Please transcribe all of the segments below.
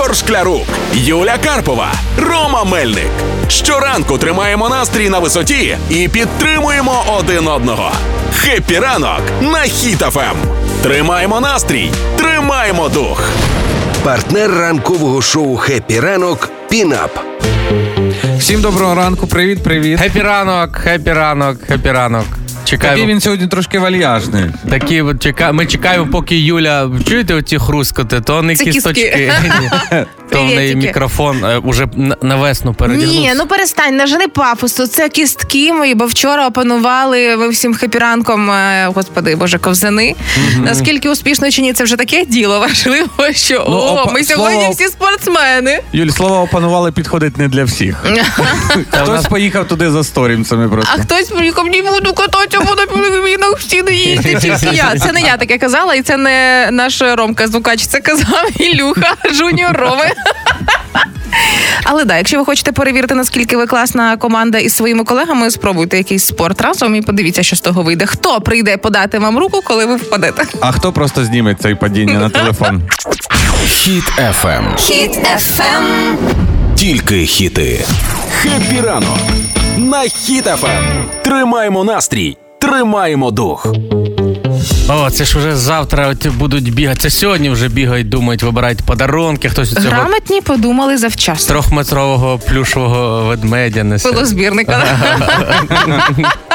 Ігор Шклярук, Юля Карпова, Рома Мельник. Щоранку тримаємо настрій на висоті і підтримуємо один одного. Хеппі ранок на Хіт-ФМ. Тримаємо настрій, тримаємо дух. Партнер ранкового шоу «Хеппі ранок» Пінап. Всім доброго ранку, привіт, привіт. Хеппі ранок, хеппі ранок, хеппі ранок. Такий він сьогодні трошки вальяжний. Такі чека... Ми чекаємо, поки Юля. Чуєте оці хрускоти? То не Це кісточки, в Привітики. мікрофон е, уже на- на весну передягнувся. Ні, ну перестань, нажени пафосу. Це кістки мої, бо вчора опанували ви всім хепіранком, е, господи, боже, ковзани. Наскільки успішно чи ні, це вже таке діло важливо, що Ну, о, опа- ми сьогодні слово- всі спортсмени. Юль, слова опанували підходить не для всіх. Хтось поїхав туди за сторінцями просто. А хтось приїхав, не буду кататися, буду пінгвінах всі не їсти, тільки я. Це не я таке казала, і це не наш Ромка Звукач, це казав Ілюха, жуніор Роми. Але да, якщо ви хочете перевірити, наскільки ви класна команда із своїми колегами, спробуйте якийсь спорт разом і подивіться, що з того вийде. Хто прийде подати вам руку, коли ви впадете? А хто просто зніме цей падіння на телефон? Хіт ФМ. Хіт FM. Тільки хіти. Хеппі ранок на Хіт ФМ. Тримаємо настрій, тримаємо дух. О, це ж вже завтра будуть бігати. Це сьогодні вже бігають, думають, вибирають подарунки. Хтось у цього Грамотні подумали завчасно. трьохметрового плюшового ведмедя несе. Пилозбірника.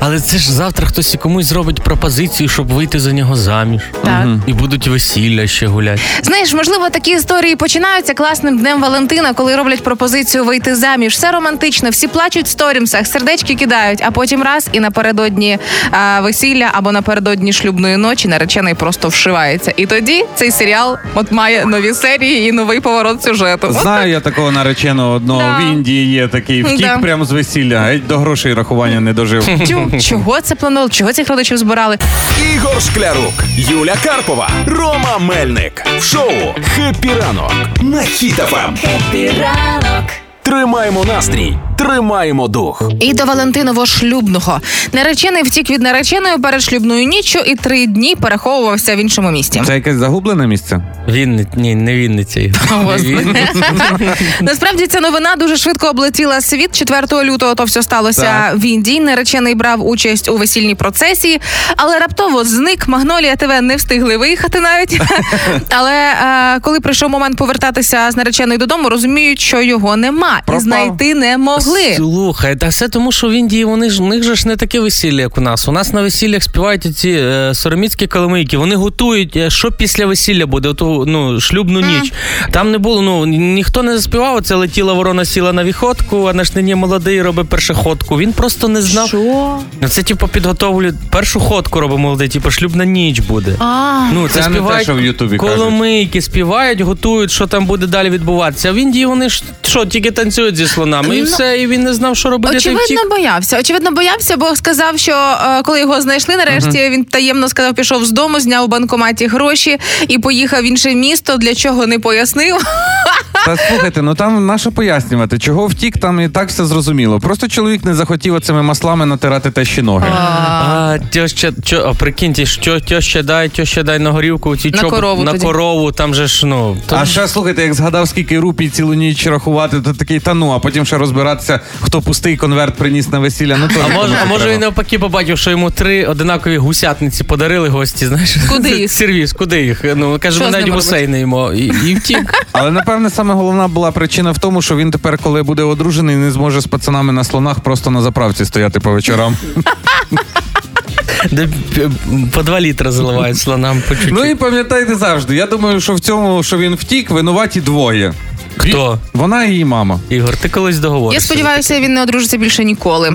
Але це ж завтра хтось і комусь зробить пропозицію, щоб вийти за нього заміж. Так. І будуть весілля ще гуляти. Знаєш, можливо, такі історії починаються класним днем Валентина, коли роблять пропозицію вийти заміж. Все романтично, всі плачуть в сторімсах, сердечки кидають, а потім раз і напередодні а, весілля або напередодні шлюбної ночі наречений просто вшивається. І тоді цей серіал от має нові серії і новий поворот сюжету. Знаю я такого нареченого одного Да. в Індії є такий. Втік Да. прямо з весілля, геть до грошей рахування не дожив. Чу- Чого це планували? Чого цих родичів збирали? Ігор Шклярук, Юля Карпова, Рома Мельник. В шоу Хеппі ранок на Хіт ранок. Тримаємо настрій, тримаємо дух. І до Валентиново шлюбного наречений втік від нареченої перед шлюбною ніччю і три дні переховувався в іншому місті. Це якесь загублене місце? Він ні, не Вінниця. Господи. Насправді ця новина дуже швидко облетіла світ. 4 лютого то все сталося Так. в Індії. Наречений брав участь у весільній процесії, але раптово зник. Магнолія ТВ не встигли виїхати навіть. але е, коли прийшов момент повертатися з нареченої додому, розуміють, що його нема і знайти не могли. Слухай, та все тому, що в Індії вони ж у них же ж не таке весілля, як у нас. У нас на весіллях співають ці е, сороміцькі каламийки. Вони готують, е, що після весілля буде, оту ну шлюбну ніч. Там не було, ну ніхто не заспівав. Це летіла ворона, сіла на віходку, а наш нині молодий робить першоходку. Він просто не знав. Що? Ну, Це типу підготовлю першу ходку робить молодий, типу шлюбна ніч буде. А, Ну, це, Це не те, співають що в Ютубі кажуть. коломийки, співають, готують, що там буде далі відбуватися. А в Індії вони ж що, тільки танцюють зі слонами, і Ну, все, і він не знав, що робити. та й втік. Очевидно, боявся. Очевидно, боявся, бо сказав, що е, коли його знайшли, нарешті він таємно сказав, пішов з дому, зняв у банкоматі гроші і поїхав в інше місто. Для чого не пояснив? Та слухайте, ну там на що пояснювати, чого втік, там і так все зрозуміло. Просто чоловік не захотів оцими маслами натирати тещі ноги. А, тьоща, чо, а прикиньте, що тьоща дай, тьоща дай на горівку, ці На чоп- корову на тоді. корову, там же ж, ну. то А ще слухайте, як згадав, скільки рупій цілу ніч рахувати, то такий та ну, а потім ще розбиратися, хто пустий конверт приніс на весілля. Ну, то А може, а може він навпаки побачив, що йому три одинакові гусятниці подарили гості, знаєш? Куди їх? Сервіс, куди їх? Ну, каже, Що ми навіть гусей не їмо. І, і втік. Але напевне саме головна була причина в тому, що він тепер, коли буде одружений, не зможе з пацанами на слонах просто на заправці стояти по вечорам. Де по два літра заливають слонам по чуть-чуть. Ну і пам'ятайте завжди. Я думаю, що в цьому, що він втік, винуваті двоє. Хто? Вона і її мама. Ігор, ти колись договоришся. Я сподіваюся, він не одружиться більше ніколи.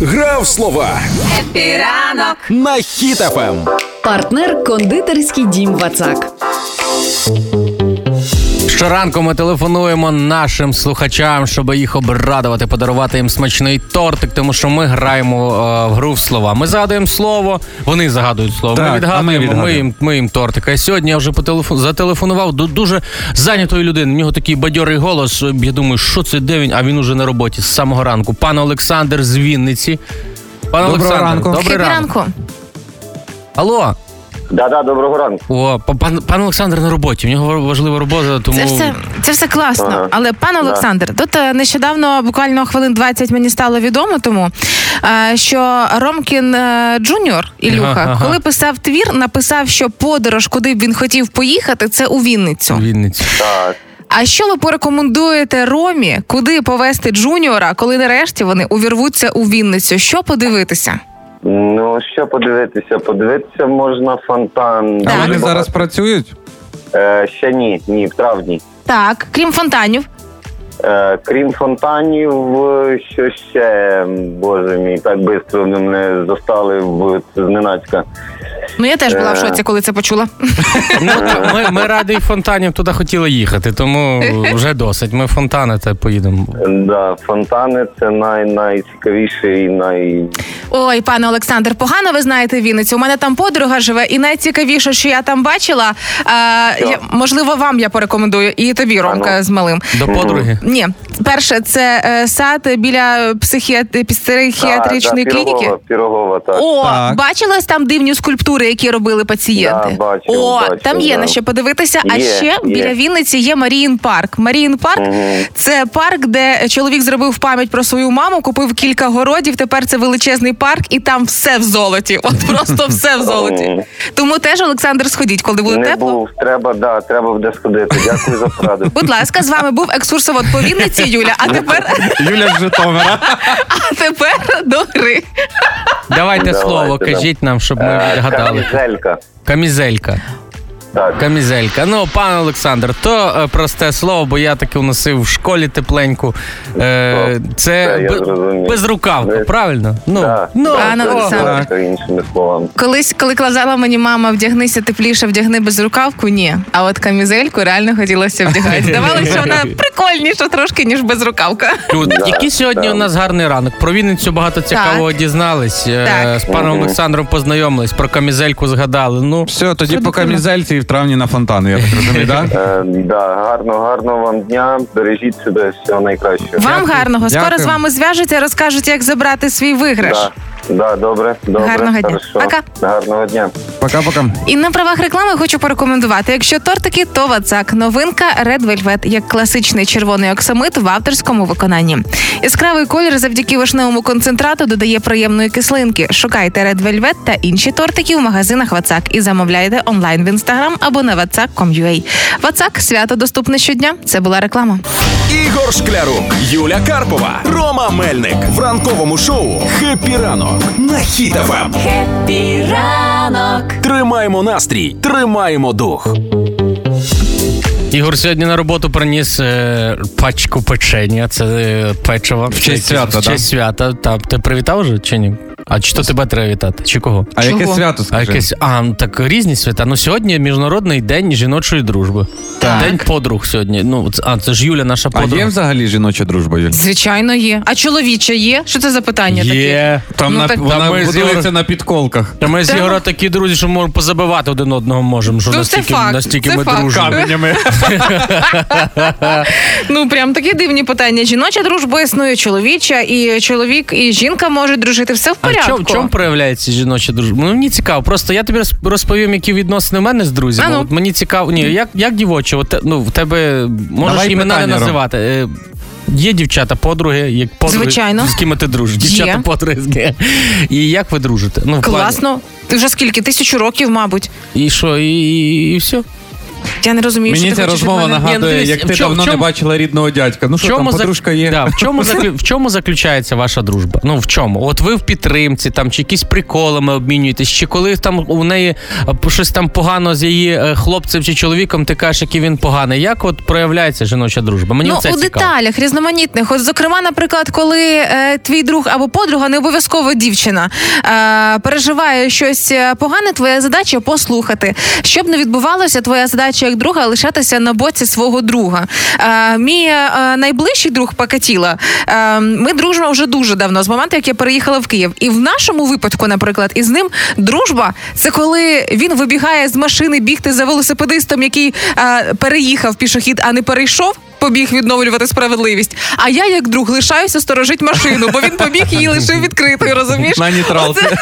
Грав слова Хеппі ранок. на Хіт FM. Партнер кондитерський дім Вацак. Щоранку ми телефонуємо нашим слухачам, щоб їх обрадувати, подарувати їм смачний тортик, тому що ми граємо е, в гру в слова. Ми згадуємо слово, вони загадують слово. Так, ми а ми відгадуємо, ми, їм, ми їм тортик. А сьогодні я вже по телефону зателефонував до дуже зайнятої людини. У нього такий бадьорий голос. Я думаю, що це де він? А він уже на роботі з самого ранку. Пан Олександр з Вінниці. Пане Олександр, ранку. добрий ранок. Епіранку. Алло, Да-да, доброго ранку. О, пан, пан Олександр на роботі. В нього важлива робота, тому Це все, це все класно. Ага. Але пане Да. Олександр, тут е, нещодавно, буквально хвилин 20 мені стало відомо тому, е, що Ромкін е, Джуніор Ілюха, Ага, ага. коли писав твір, написав, що подорож, куди б він хотів поїхати, це у Вінницю. Вінниця. Так. А що ви порекомендуєте Ромі, куди повести Джуніора, коли нарешті вони увірвуться у Вінницю? Що подивитися? Ну, що подивитися? Подивитися можна фонтан. А Так. вони зараз працюють? Е, ще ні, ні, в травні. Так, крім фонтанів. Е, крім фонтанів, е, що ще, боже мій, так швидко вони мене застали в зненацька. Ну я теж була в Е. шоці, коли це почула. Ну, ми, ми раді фонтанів туди хотіли їхати, тому вже досить. Ми фонтани та поїдемо. Да, фонтани це най, найцікавіше і най. Ой, пане Олександр, погано ви знаєте Вінницю. У мене там подруга живе, і найцікавіше, що я там бачила, е, я, можливо, вам я порекомендую, і тобі, Ромка, з малим. До подруги. Ні, перше, це е, сад біля психіат... психіатричної да, клініки. Пірогова, Пірогова, так. О, Так. бачилось там дивні скульптури, які робили пацієнти. Да, бачив, О, бачив, там є да. на що подивитися. а Є, ще є. біля Вінниці є Маріїн парк. Маріїн парк Мгм. це парк, де чоловік зробив пам'ять про свою маму, купив кілька городів. Тепер це величезний парк, і там все в золоті. От просто все в золоті. Мгм. Тому теж Олександр, сходіть, коли буде Не тепло. був, треба, да, треба буде сходити. Дякую за пораду. Будь ласка, з вами був екскурсовод по Вінниці, Юля. А тепер, Юля з Житомира. а тепер до гри. Давайте Давайте, слово, нам. кажіть нам, щоб ми Е, відгадали. Камізелька. Камізелька. Так. Камізелька. Ну, пане Олександр, то е, просте слово, бо я таки уносив в школі тепленьку. Е, Це безрукавка, Ви- правильно? Ну, Да, ну, да, Пане Олександр. так, іншими словами. Колись, коли казала мені мама, вдягнися тепліше, вдягни безрукавку, ні. А от камізельку реально хотілося вдягати. Здавалося, що вона прикольніша трошки, ніж безрукавка. Який сьогодні да. у нас гарний ранок. Про Вінницю багато цікавого дізнались. Е, З паном. Олександром познайомились, про камізельку згадали. Ну, Все, тоді по камізельці в травні на фонтан, я так розумію, так? Е, да, гарно, гарного вам дня. Бережіть себе, всього найкращого. Вам гарного. Скоро Дякую. з вами зв'яжуться, розкажуть, як забрати свій виграш. Да, да, добре, добре. Гарного дня. хорошо. Пока. Гарного дня. Пока-пока. І на правах реклами хочу порекомендувати: якщо тортики, то Вацак. Новинка Red Velvet, як класичний червоний оксамит в авторському виконанні. Яскравий колір завдяки вишневому концентрату додає приємної кислинки. Шукайте Red Velvet та інші тортики в магазинах Вацак і замовляйте онлайн в інстаграм або на vatsak.com.ua. Вацак свято доступне щодня. Це була реклама. Ігор Шклярук, Юля Карпова, Рома Мельник в ранковому шоу «Хеппі ранок» на Хіт FM. Хеппі ранок. Тримаємо настрій, тримаємо дух. Ігор сьогодні на роботу приніс е, пачку печення. Це е, печиво. В честь свята, В честь свята. Та, ти привітав вже чи ні? А чи то тебе треба вітати? Чи кого? А Чого? яке свято А якесь а ну, так різні свята. Ну сьогодні міжнародний день жіночої дружби. Так. День подруг сьогодні. Ну а це ж Юля, наша А подруга. є взагалі жіноча дружба, Юль? Звичайно, є. А чоловіча є? Що це за питання таке? Є. Там Ну, на, так- вона Там ми з будується на підколках. Та ми з Та Ігора ну. такі друзі, що можемо позабивати один одного можемо. Що Ну, це настільки, факт, настільки це ми факт. дружимо. Каменями. Ну прям такі дивні питання. Жіноча дружба існує, чоловіча, і чоловік, і жінка можуть дружити. Все в А в порядку. в чому проявляється жіноча дружба? Ну, мені цікаво. Просто я тобі розповім, які відносини в мене з друзями. А ну. От мені цікаво. Ні, як, як дівочі, от, ну, в тебе можеш Давай імена не називати. Е, Є дівчата, подруги, як подруги, Звичайно. з ким ти дружиш. Дівчата, подруги. І як ви дружите? Ну, Класно. Ти вже скільки? Тисячу років, мабуть. І що, і, і, і все? Я не розумію, Мені що ти ця хочеш від розмова мене. Ні, нагадує, дивись, як в ти чому- давно в не чому- бачила рідного дядька. Ну що там, зак- подружка є? Да, в, чому заклю... в чому заключається ваша дружба? Ну в чому? От ви в підтримці, там чи якісь приколами обмінюєтесь, чи коли там у неї е, щось там погано з її е, хлопцем чи чоловіком, ти кажеш, який він поганий. Як от проявляється жіноча дружба? Мені ну, це у цікаво. деталях різноманітних. От, зокрема, наприклад, коли е, твій друг або подруга, не обов'язково дівчина, е, переживає щось е, погане, твоя задача послухати. Щоб не відбувалося, твоя задача як друга лишатися на боці свого друга. Е, мій е, найближчий друг Пакатіла, е, ми дружимо вже дуже давно, з моменту, як я переїхала в Київ. І в нашому випадку, наприклад, із ним дружба це коли він вибігає з машини бігти за велосипедистом, який е, переїхав пішохід, а не перейшов. Побіг відновлювати справедливість. А я, як друг, лишаюся сторожить машину, бо він побіг її лишив відкритою, розумієш? На нейтралці. Оце,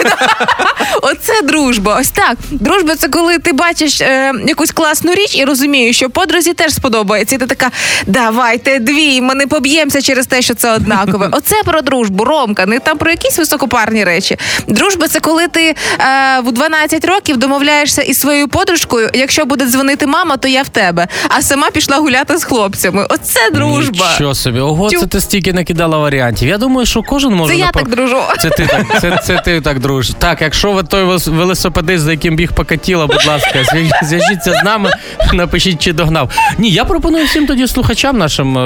оце дружба. Ось так. Дружба це коли ти бачиш е, якусь класну річ і розумієш, що подрузі теж сподобається. І ти така, давайте дві, ми не поб'ємося через те, що це однакове. Оце про дружбу, Ромка, не там про якісь високопарні речі. Дружба це коли ти е, в 12 років домовляєшся із своєю подружкою. Якщо буде дзвонити мама, то я в тебе. А сама пішла гуляти з хлопцями. Оце дружба. Що собі? Ого, Тю. це ти стільки накидала варіантів. Я думаю, що кожен може Це я так дружу. Це ти так, це, це ти так дружиш. Так, якщо ви той велосипедист, за яким біг покатіла, будь ласка, зв'яжіться з нами, напишіть, чи догнав. Ні, я пропоную всім тоді слухачам нашим е,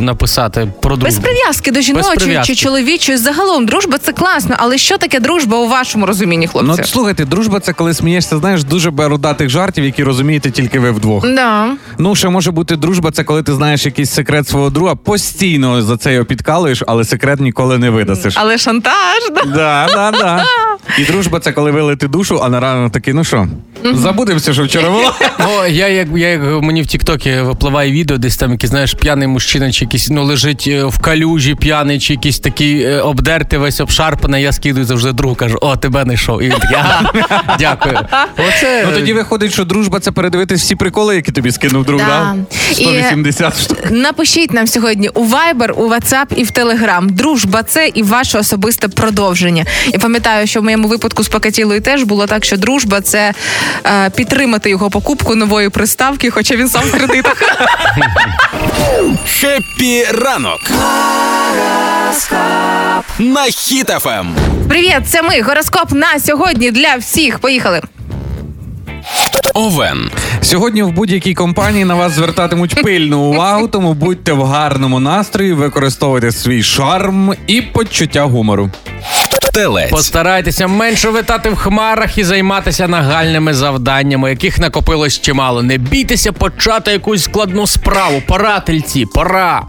написати про Без прив'язки до жіночої чи чоловічої. Загалом дружба це класно, але що таке дружба у вашому розумінні, Ну, хлопці? от слухайте, дружба це коли смієшся, знаєш, дуже берудатих жартів, які розумієте тільки ви вдвох. Да. Ну, ще може бути дружба, це коли ти знаєш якийсь секрет свого друга, постійно за це його підкалуєш, але секрет ніколи не видасиш. Але шантаж, да. Да, да, да. І дружба це коли вилити душу, а на ранок такий, ну що, забудемося, що вчора було. О, я як, я як мені в Тіктокі випливає відео, десь там якийсь, знаєш, п'яний мужчина, чи якийсь ну лежить е, в калюжі п'яний, чи якийсь такий е, обдертий, весь обшарпаний. Я скидую завжди другу, кажу, о, тебе знайшов. І він такий, ага, дякую. Оце Ну тоді виходить, що дружба це передивитись всі приколи, які тобі скинув друг, Да. да? І- 180 штук. Напишіть нам сьогодні у Viber, у WhatsApp і в Telegram. Дружба це і ваше особисте продовження. І пам'ятаю, що в моєму випадку з Пакатілою теж було так, що дружба це е, підтримати його покупку нової приставки, хоча він сам в кредитах. Хеппі ранок на Хіт FM. Привіт, це ми. Гороскоп на сьогодні для всіх. Поїхали. Овен. Сьогодні в будь-якій компанії на вас звертатимуть пильну увагу, тому будьте в гарному настрої, використовуйте свій шарм і почуття гумору. Телець. Постарайтеся менше витати в хмарах і займатися нагальними завданнями, яких накопилось чимало. Не бійтеся почати якусь складну справу. Пора, тельці, пора.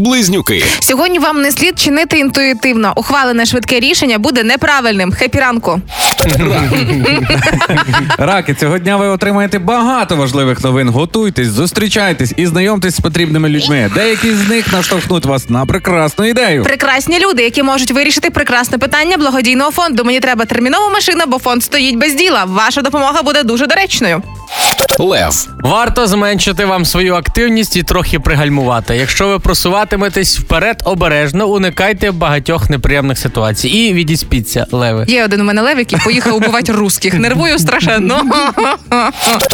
Близнюки. Сьогодні вам не слід чинити інтуїтивно. Ухвалене швидке рішення буде неправильним. Хепі ранку. Раки, цього дня ви отримаєте багато важливих новин. Готуйтесь, зустрічайтесь і знайомтесь з потрібними людьми. Деякі з них наштовхнуть вас на прекрасну ідею. Прекрасні люди, які можуть вирішити прекрасне питання благодійного фонду. Мені треба термінова машина, бо фонд стоїть без діла. Ваша допомога буде дуже доречною. Лев. Варто зменшити вам свою активність і трохи пригальмувати. Якщо ви просуватиметесь вперед обережно, уникайте багатьох неприємних ситуацій і відіспіться, леви. Є один у мене лев, який поїхав убивати русських. Нервую страшенно.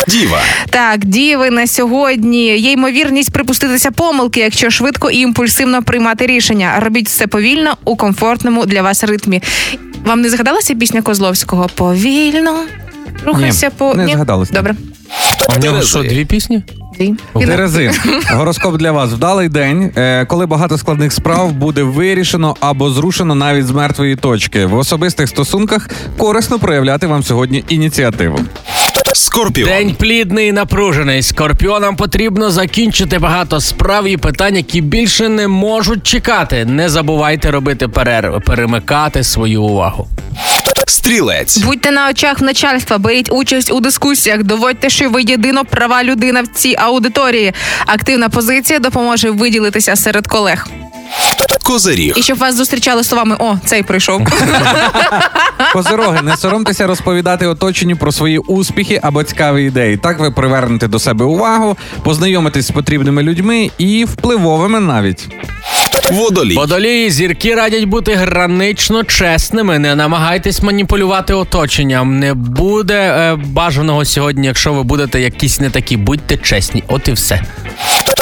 Діва. Так, діви на сьогодні. Є ймовірність припуститися помилки, якщо швидко і імпульсивно приймати рішення. Робіть все повільно у комфортному для вас ритмі. Вам не згадалася пісня Козловського? Повільно. Рухайся по не Ні? згадалось. Добре. А в нього що, дві пісні? Терези, гороскоп для вас. Вдалий день, е, коли багато складних справ буде вирішено або зрушено навіть з мертвої точки. В особистих стосунках корисно проявляти вам сьогодні ініціативу. Скорпіон. День плідний і напружений. Скорпіонам потрібно закінчити багато справ і питань, які більше не можуть чекати. Не забувайте робити перерви, перемикати свою увагу. Стрілець. Будьте на очах в начальства, беріть участь у дискусіях, доводьте, що ви єдино права людина в цій аудиторії. Активна позиція допоможе виділитися серед колег. Козиріг. І щоб вас зустрічали словами О, цей прийшов. Козороги, не соромтеся розповідати оточенню про свої успіхи або цікаві ідеї. Так ви привернете до себе увагу, познайомитесь з потрібними людьми і впливовими навіть. Водолій. Водолії зірки радять бути гранично чесними. Не намагайтесь маніпулювати оточенням. Не буде е, бажаного сьогодні, якщо ви будете якісь не такі. Будьте чесні. От і все.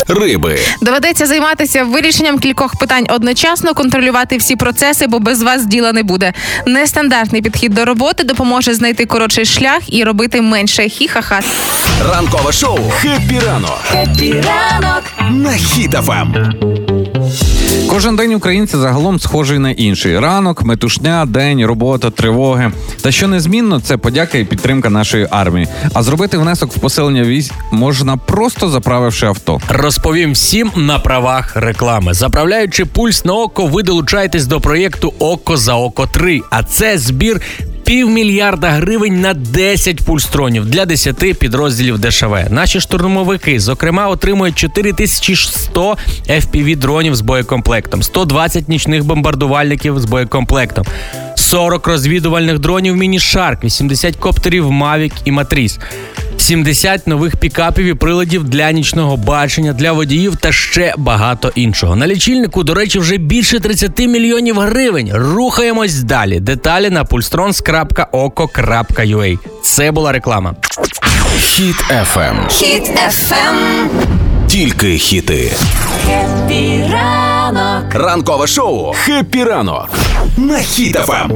Риби. Доведеться займатися вирішенням кількох питань одночасно, контролювати всі процеси, бо без вас діла не буде. Нестандартний підхід до роботи допоможе знайти коротший шлях і робити менше хі-ха-ха. Ранкове шоу. Хеппі ранок. На Хіт FM. Кожен день українці загалом схожий на інший: ранок, метушня, день, робота, тривоги. Та що незмінно, це подяка і підтримка нашої армії. А зробити внесок в посилення військ можна просто заправивши авто. Розповім всім на правах реклами. Заправляючи пульс на око, ви долучаєтесь до проєкту Око за око 3 А це збір Півмільярда гривень на 10 пульстронів для 10 підрозділів ДШВ. Наші штурмовики, зокрема, отримують 4100 FPV дронів з боєкомплектом, 120 нічних бомбардувальників з боєкомплектом. 40 розвідувальних дронів Міні-Шарк, 80 коптерів Mavic і Matrice, 70 нових пікапів і приладів для нічного бачення, для водіїв та ще багато іншого. На лічильнику, до речі, вже більше 30 мільйонів гривень. Рухаємось далі. Деталі на pulstrons.oko.ua. Це була реклама. Хіт FM. Хіт FM. Тільки хіти. Хеппі ранок. Ранкове шоу Хеппі ранок на Хіт FM.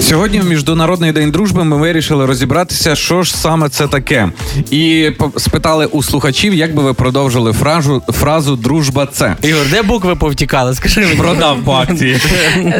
Сьогодні, в міжнародний день дружби, ми вирішили розібратися, що ж саме це таке, і спитали у слухачів, як би ви продовжили фразу фразу Дружба це Ігор, де букви повтікали? Скажи мені. продав по акції.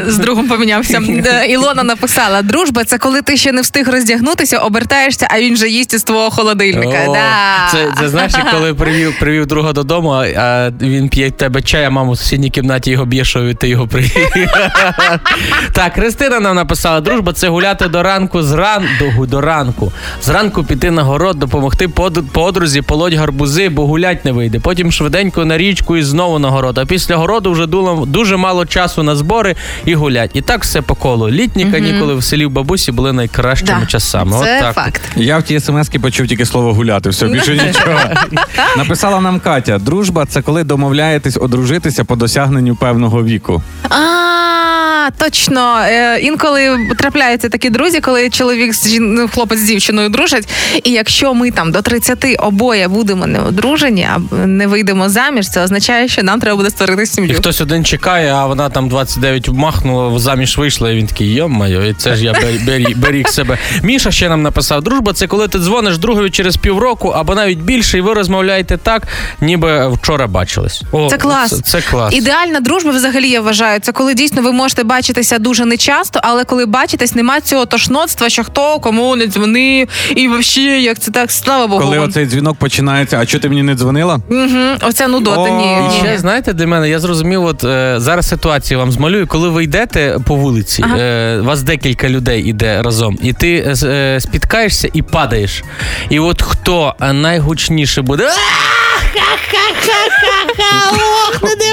З другом помінявся. Е, Ілона написала: дружба це коли ти ще не встиг роздягнутися, обертаєшся, а він же їсть із твого холодильника. О, Да. Це, це знаєш, коли привів, привів друга додому, а, а він п'є в тебе чай, а мама в сусідній кімнаті його б'є, що ти його привів. так, Христина нам написала: дружба це гуляти до ранку з ран до, до ранку. Зранку піти на город, допомогти под, подрузі, полоть гарбузи, бо гулять не вийде. Потім швиденько на річку і знову на город. А після городу вже дуло, дуже мало часу на збори і гулять. І так все по колу. Літні канікули в селі в бабусі були найкращими Да. часами. От Це так. факт. Я в тій смс-ки почув тільки слово гуляти. Все більше нічого. Написала нам Катя: дружба це коли домовляєтесь одружитися по досягненню певного віку. А, точно. Е, Інколи трапляються такі друзі, коли чоловік з жін... ну, хлопець з дівчиною дружать. І якщо ми там до 30 обоє будемо не одружені, а не вийдемо заміж, це означає, що нам треба буде створити І хтось один чекає, а вона там 29 махнула, заміж вийшла, і він такий, йо-моє, і це ж я бер- бері- беріг себе. Міша ще нам написав: дружба, це коли ти дзвониш другові через півроку або навіть більше, і ви розмовляєте так, ніби вчора бачились. О, Це клас. Це, це клас. Ідеальна дружба, взагалі, я вважаю, це коли дійсно ви можете бачитися дуже нечасто, але коли бачитесь, немає цього тошноцтва, що хто кому не дзвонив, і взагалі, як це так, слава Богу. Коли оцей дзвінок починається, а чого ти мені не дзвонила? Угу, оця нудота, ні. І ще знаєте, для мене я зрозумів, от е, зараз ситуацію вам змалюю. Коли ви йдете по вулиці, Ага. е, вас декілька людей іде разом, і ти е, е, спіткаєшся і падаєш. І от хто найгучніше буде. Не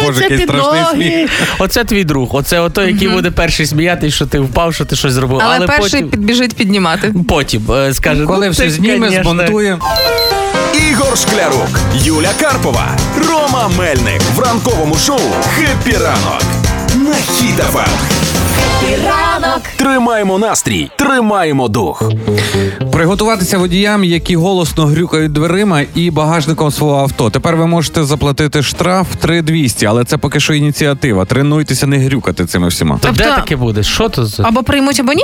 Боже, який страшний, ноги. сміх. Оце твій друг. Оце ото, який буде перший сміятись, що ти впав, що ти щось зробив. Але, Але, перший потім, підбіжить піднімати. потім е, скаже, Коли ну, все зніме, конечно. змонтує. Ігор Шклярук, Юля Карпова, Рома Мельник в ранковому шоу Хеппі ранок на Хіт FM. Хеппі ранок. Тримаємо настрій, тримаємо дух. Приготуватися водіям, які голосно грюкають дверима і багажником свого авто. Тепер ви можете заплатити штраф 3200, але це поки що ініціатива. Тренуйтеся не грюкати цими всіма. То де Тобто- таке буде? Що то за Або приймуть, або ні.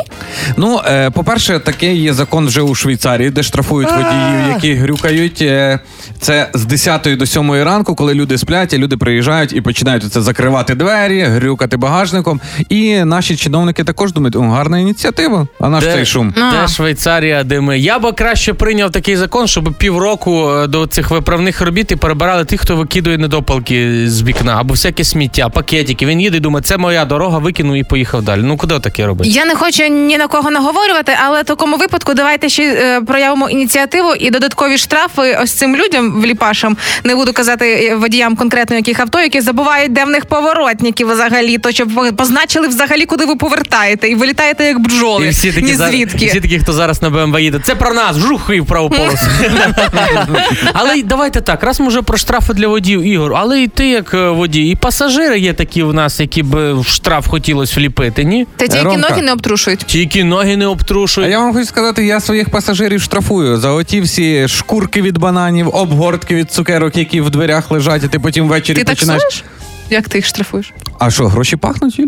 Ну, е, по-перше, таке є закон вже у Швейцарії, де штрафують водіїв, які грюкають. Е, це з 10 до 7 ранку, коли люди сплять, і люди приїжджають і починають це закривати двері, грюкати багажником. І наші чиновники також думають, о, гарна ініціатива. А наш Де? цей шум. А. Де Швейцарія, де ми. Я би краще прийняв такий закон, щоб півроку е, до цих виправних робіт і перебирали тих, хто викидує недопалки з вікна або всяке сміття, пакетики. Він їде і думає, це моя дорога, викинув і поїхав далі. Ну куди таке робити? Я не хочу ні на кого наговорювати, але в такому випадку давайте ще е, проявимо ініціативу і додаткові штрафи ось цим людям вліпашам. Не буду казати е, водіям конкретно яких авто, які забувають, де в них поворотники взагалі, то щоб ви позначили взагалі, куди ви повертаєте, і вилітаєте як бджоли. І всі такі, Ні звідки. і всі такі, хто зараз на БМВ їде, це про нас, жух і в праву полосу. але давайте так, раз ми вже про штрафи для водіїв, Ігор, але і ти як е, водій, і пасажири є такі в нас, які б в штраф хотілося вліпити, ні? Та ті, які Ромка. ноги не обтрушують. Тільки ноги не А обтрушують. я вам хочу сказати, я своїх пасажирів штрафую за оті всі шкурки від бананів, обгортки від цукерок, які в дверях лежать, і ти потім ввечері Ти починаєш. таксуєш? Як ти їх штрафуєш? А що, гроші пахнуть, Юль?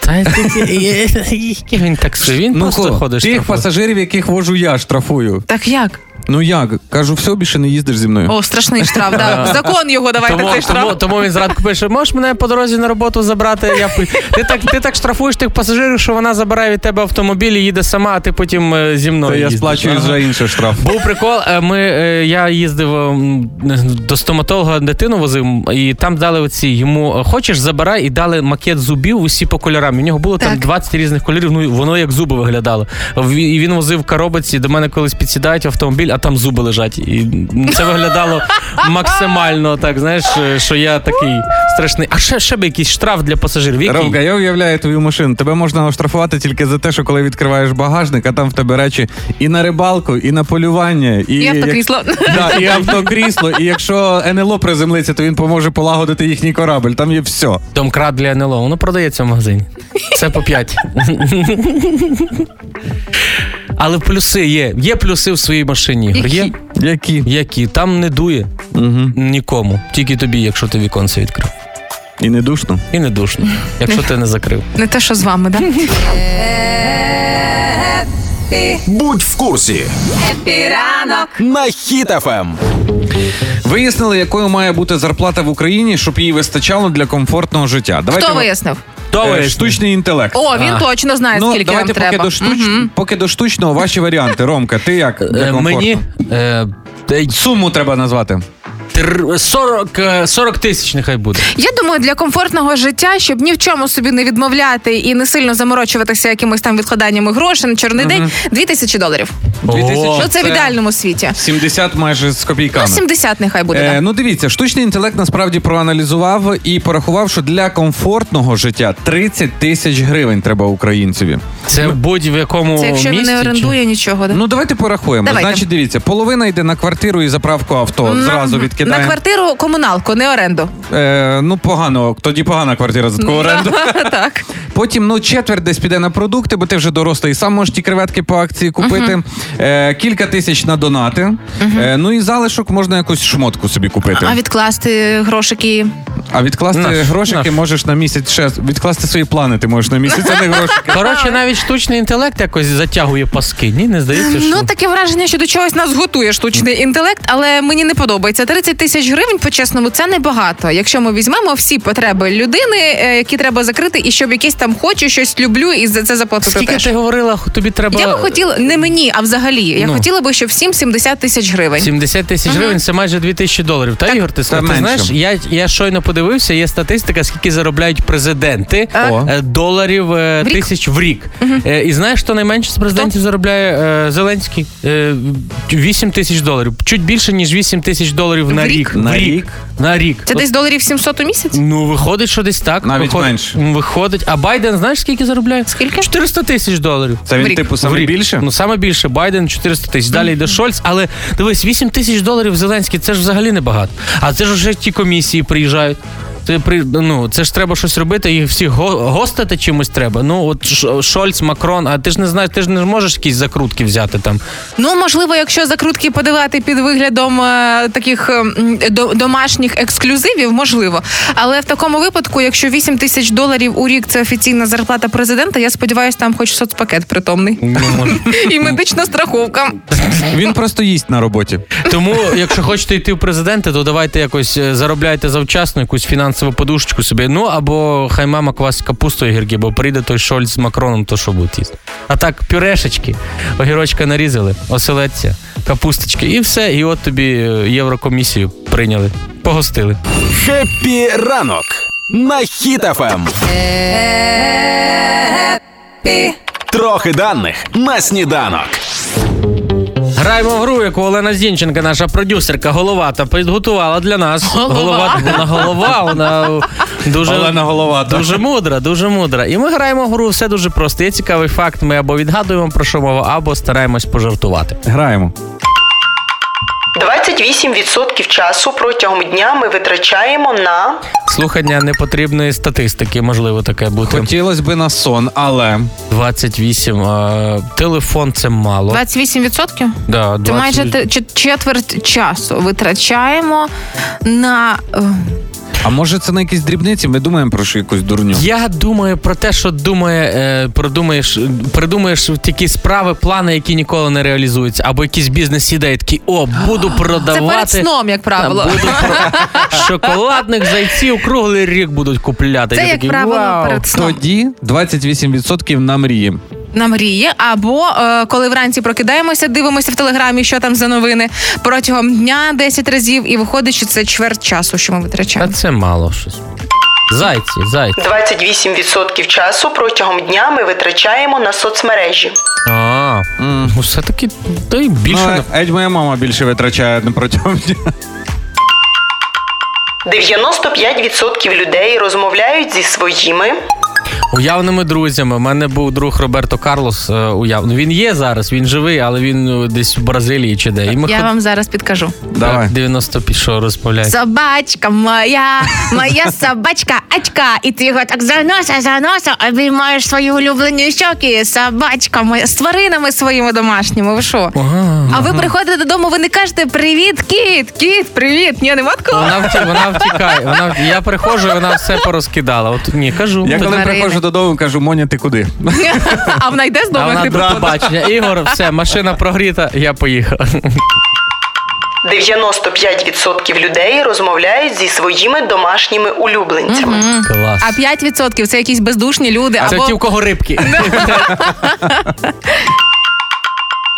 Та який він таксує, він Ну, просто ходиш. тих пасажирів, яких вожу я, штрафую. Так як? Ну як? Кажу, все, більше не їздиш зі мною. О, страшний штраф, да. Закон його давайте Тому, цей штраф. тому, тому він зранку пише: можеш мене по дорозі на роботу забрати? Я пи- ти так, ти так штрафуєш тих пасажирів, що вона забирає від тебе автомобіль і їде сама, а ти потім е, зі мною. Та я їздиш. сплачую Ага. вже інший штраф. Був прикол. е, Ми, е, я їздив м, до стоматолога дитину возив, і там дали оці йому е, хочеш, забирай, і дали макет зубів усі по кольорам. У нього було там Так. 20 різних кольорів. Ну воно як зуби виглядало. В- І він возив в коробці. До мене колись підсідають в автомобіль, а там зуби лежать. І це виглядало максимально так. Знаєш, що я такий страшний. А ще, ще би якийсь штраф для пасажирів. Який? Ромка, я уявляю твою машину. Тебе можна оштрафувати тільки за те, що коли відкриваєш багажник, а там в тебе речі і на рибалку, і на полювання, і, І автокрісло. Да, і автокрісло. І якщо НЛО приземлиться, то він поможе полагодити їхній корабль. Там є все. Домкрат для НЛО. Воно продається в магазині. Це по 5. Але плюси є. Є плюси в своїй машині. Ігор. Є? Які? Які? Там не дує Угу. нікому. Тільки тобі, якщо ти віконце відкрив. І не душно. І не душно, якщо ти не закрив. Не те, що з вами, да? Будь в курсі Епіранок. на Ем. Вияснили, якою має бути зарплата в Україні, щоб їй вистачало для комфортного життя. Хто вияснив? Е, Штучний інтелект. О, він А. точно знає, ну, скільки давайте вам поки треба. до, штуч... Мгм. поки до штучного ваші варіанти. Ромка, ти як для Е, комфорту? Мені е, е, Суму треба назвати. Тр- 40, е, 40 тисяч нехай буде. Я думаю, для комфортного життя, щоб ні в чому собі не відмовляти і не сильно заморочуватися якимись там відкладаннями грошей на чорний день, 2 тисячі доларів. Дві тисячі Ну це в ідеальному світі. 70 майже з Ну, копійками. 70 нехай буде. Е, ну дивіться, штучний інтелект насправді проаналізував і порахував, що для комфортного життя 30 тисяч гривень треба українцеві. Це в будь-якому Це якщо він місті. не чи- орендує нічого. Да? Ну давайте порахуємо. Давайте. Значить, дивіться, половина йде на квартиру і заправку авто. На- Зразу відкидаємо. На квартиру комуналку, не оренду. Е, ну погано, тоді погана квартира за таку оренду. так. Потім ну четверть десь піде на продукти, бо ти вже дорослий, сам можеш ті креветки по акції купити. Е, кілька тисяч на донати. Е, ну і залишок можна якусь шмотку собі купити. А відкласти грошики. А відкласти Наш, грошики наш. можеш на місяць ще відкласти свої плани. Ти можеш на місяць, а не грошики. Коротше, навіть штучний інтелект якось затягує паски. Ні, не здається, що. Ну таке враження, що до чогось нас готує штучний інтелект, але мені не подобається. 30 тисяч гривень, по-чесному, це небагато. Якщо ми візьмемо всі потреби людини, е, які треба закрити, і щоб якесь там хочу, щось люблю, і за це заплатити Скільки теж. ти говорила, тобі треба. Я би хотіла не мені, а взагалі. Я Ну. хотіла би, щоб всім 70 тисяч гривень. 70 тисяч гривень це майже 2 тисячі доларів. Та Ігор, ти, Та ти знаєш, я, я щойно подивився, є статистика, скільки заробляють президенти О. е, доларів е, В тисяч в рік. Е, І знаєш, хто найменше з президентів заробляє Зеленський? Е, 8 тисяч доларів. Чуть більше, ніж 8 тисяч доларів на В рік. На рік? На рік. Це десь доларів 700 у місяць? Ну, виходить, що десь так. Навіть виходить, менше. Виходить. А Байден, знаєш, скільки заробляє? Скільки? 400 тисяч доларів. Це він типу саме більше? Ну саме більше. Байден 400 тисяч. Далі йде Шольц. Але дивись, 8 тисяч доларів Зеленський це ж взагалі небагато. А це ж вже ті комісії приїжджають. Це при ну це ж треба щось робити, їх всіх го- гостити чимось треба. Ну от Шольц, Макрон, а ти ж не знаєш, ти ж не можеш якісь закрутки взяти там. Ну, можливо, якщо закрутки подавати під виглядом е, таких до, домашніх ексклюзивів, можливо. Але в такому випадку, якщо 8 тисяч доларів у рік це офіційна зарплата президента, я сподіваюся, там хоч соцпакет притомний. Ну. І медична страховка. Він просто їсть на роботі. Тому, якщо хочете йти в президенти, то давайте якось е, заробляйте завчасно якусь фінансову подушечку собі. Ну або хай мама квасить капусту і гірки, бо прийде той Шольц з Макроном, то що будуть їсти. А так, пюрешечки, огірочка нарізали, оселедця, капусточки, і все. І от тобі е, Єврокомісію прийняли, погостили. Хеппі ранок на Хіт-ФМ. Трохи даних на сніданок. Граємо в гру, яку Олена Зінченка, наша продюсерка, головата, підготувала для нас. Голова, вона голова, вона дуже, Олена Головата. дуже мудра, дуже мудра. І ми граємо в гру, все дуже просто. Є цікавий факт. Ми або відгадуємо про що мова, або стараємось пожартувати. Граємо. 28% часу протягом дня ми витрачаємо на Слухання непотрібної статистики, можливо, таке бути. Хотілося би на сон, але 28. А, телефон це мало. 28%? Да, Це 20. майже те- чет- четверть часу витрачаємо на. е, А може це на якісь дрібниці? Ми думаємо про що якусь дурню. Я думаю про те, що думає, е, продумаєш, придумаєш такі справи, плани, які ніколи не реалізуються, або якісь бізнес-ідеї, такі, о, буду Це продавати. перед сном, як правило. Буду про- шоколадних зайців круглий рік будуть купляти. Це, Я як такий, правило, «Вау». перед сном. Тоді 28% на мрії. На мрії, або е, коли вранці прокидаємося, дивимося в телеграмі, що там за новини протягом дня 10 разів, і виходить, що це чверть часу, що ми Та витрачаємо. це мало щось. Зайці, зайці. 28% часу протягом дня ми витрачаємо на соцмережі. А, ну, все-таки та й більше Ну, Едь моя мама більше витрачає не протягом дня. 95% людей розмовляють зі своїми. Уявними друзями. У мене був друг Роберто Карлос. е, Ну, він є зараз, він живий, але він е, десь в Бразилії чи де. І ми Я ход- вам зараз підкажу. Давай. 90 пішов розмовляє. Собачка моя, моя собачка, очка, і ти його так за носа, за носа обіймаєш свої улюблені щоки. Собачка моя з тваринами своїми домашніми. Ви що? Ага. А ви приходите додому, ви не кажете привіт, кіт, кіт, привіт. Ні, нема такого. Вона, вті... вона втікає. Вона... Я приходжу, вона все порозкидала. От ні, кажу. Я коли. Приходжу додому, кажу, Моня, ти куди? А вона йде з А дому, вона як ти до побачення. Ігор, все, машина прогріта, я поїхав. 95% людей розмовляють зі своїми домашніми улюбленцями. Клас. А 5% це якісь бездушні люди. А це ті, у кого рибки.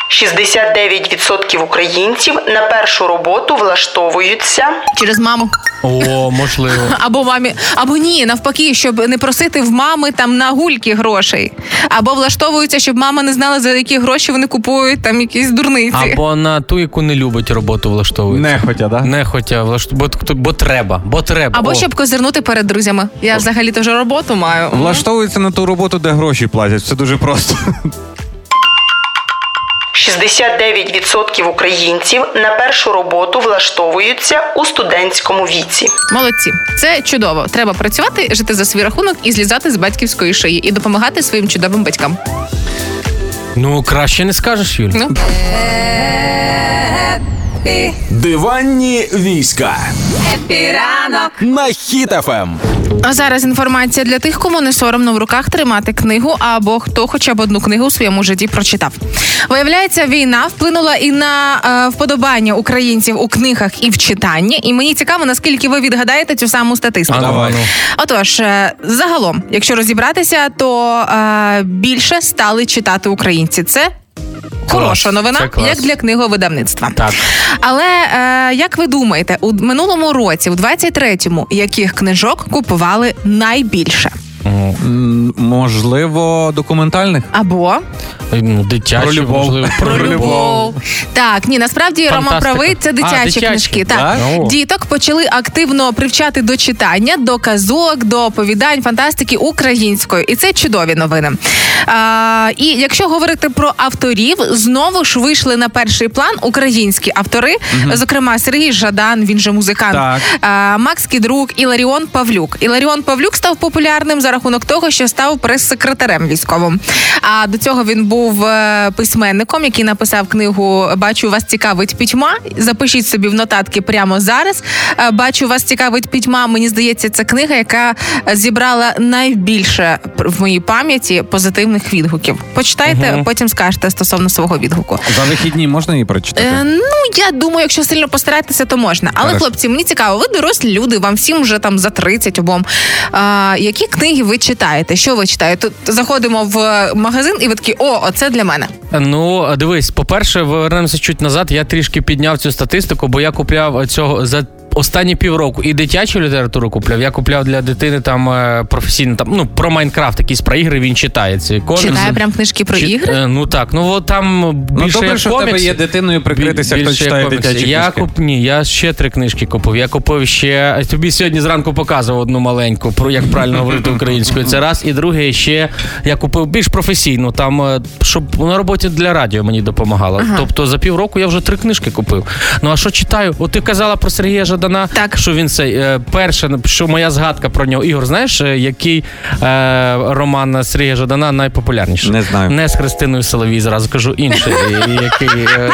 69% українців на першу роботу влаштовуються. Через маму. О, можливо. Або мамі, або ні, навпаки, щоб не просити в мами там на гульки грошей. Або влаштовуються, щоб мама не знала, за які гроші вони купують там якісь дурниці. Або на ту, яку не любить роботу влаштовують. Не хотя, да? Не хотя, влашт... бо, бо треба, бо треба. Або О. щоб козирнути перед друзями. Я взагалі то вже роботу маю. Влаштовується на ту роботу, де гроші платять. Все дуже просто. 69% українців на першу роботу влаштовуються у студентському віці. Молодці, це чудово. Треба працювати, жити за свій рахунок і злізати з батьківської шиї і допомагати своїм чудовим батькам. Ну, краще не скажеш, Юль. Ну. Диванні війська Епіранок. на Хіт-ФМ. А зараз інформація для тих, кому не соромно в руках тримати книгу, або хто хоча б одну книгу у своєму житті прочитав. Виявляється, війна вплинула і на е, вподобання українців у книгах і в читанні. І мені цікаво, наскільки ви відгадаєте цю саму статистику. А, давай. ну. Отож, е, загалом, якщо розібратися, то е, більше стали читати українці. Це. Хороша новина, це клас. як для книговидавництва. Так. Але е, як ви думаєте, у минулому році, у 23-му, яких книжок купували найбільше? М, Можливо, документальних? Або Ну, дитячі, Про любов. можливо. Про Так, ні, насправді Рома Фантастика. правий, це А, дитячі, дитячі, книжки. Так. так? О. Діток почали активно привчати до читання, до казок, до оповідань, фантастики українською. І це чудові новини. А, і якщо говорити про авторів, знову ж вийшли на перший план українські автори, зокрема Сергій Жадан, він же музикант, Так. а, Макс Кідрук, Іларіон Павлюк. Іларіон Павлюк став популярним за рахунок того, що став прес-секретарем військовим. А до цього він був е, письменником, який написав книгу Бачу, вас цікавить пітьма. Запишіть собі в нотатки прямо зараз. Е, Бачу, вас цікавить пітьма. Мені здається, це книга, яка зібрала найбільше в моїй пам'яті позитивних відгуків. Почитайте, потім скажете стосовно свого відгуку. За вихідні можна її прочитати? Е, ну я думаю, якщо сильно постаратися, то можна. Але Хорошо. хлопці, мені цікаво, ви дорослі люди, вам всім вже там за 30 обом. А, які книги ви читаєте? Що ви читаєте? Тут заходимо в магазин, і ви такі, о, оце для мене. Ну, дивись, по-перше, вернемося чуть назад. Я трішки підняв цю статистику, бо я купляв цього за. Останні півроку і дитячу літературу купляв. Я купляв для дитини там е, професійно там ну про Майнкрафт, якісь про ігри він читає. Ці комікси. Читає прям книжки про Чи- ігри. е, Ну так, ну от там Ну, добре, як що в тебе є дитиною прикритися, Біль- хто більше читає комікси. дитячі я книжки. Куп... Ні, я ще три книжки купив. Я купив ще тобі сьогодні зранку показував одну маленьку про як правильно говорити українською. Це раз. І друге, ще я купив більш професійну, там е, щоб на роботі для радіо мені допомагала. Тобто за півроку я вже три книжки купив. Ну а що читаю? От ти казала про Сергія Жадана. Жадана. Так. Що він цей е, перше, що моя згадка про нього. Ігор, знаєш, е, який е, роман Сергія Жадана найпопулярніший? Не знаю. Не з Христиною Соловій, зразу кажу інший. е, який, е,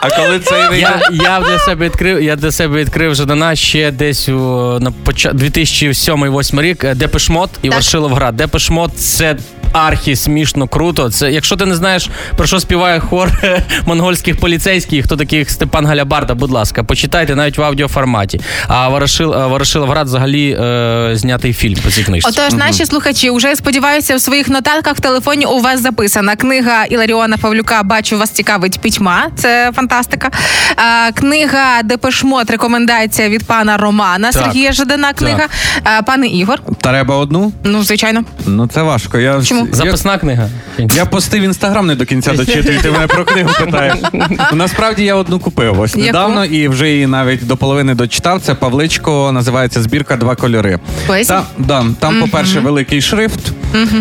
А коли цей я, я для себе відкрив, я для себе відкрив Жадана ще десь у на поча- 2007-2008 рік. Депешмот і Варшиловград. Депешмот це. Архі смішно, круто. Це якщо ти не знаєш про що співає хор е, монгольських поліцейських, хто такий Степан Галябарда, будь ласка, почитайте навіть в аудіоформаті. А Ворошил, е, Ворошиловград взагалі е, знятий фільм по цій книжці. Отож, наші слухачі вже сподіваюся, в своїх нотатках в телефоні у вас записана книга Іларіона Павлюка. Бачу, вас цікавить пітьма. Це фантастика. А, книга Депешмот. Рекомендація від пана Романа Так. Сергія Жадана. Книга. А, пане Ігор. Треба одну? Ну, звичайно. Ну це важко. Я, Чому? Записна книга. я постив інстаграм не до кінця дочитую, ти мене про книгу питаєш. Ну, Насправді я одну купив ось недавно і вже її навіть до половини дочитав. Це Павличко, називається збірка Два кольори. Та, да, там, по-перше, великий шрифт.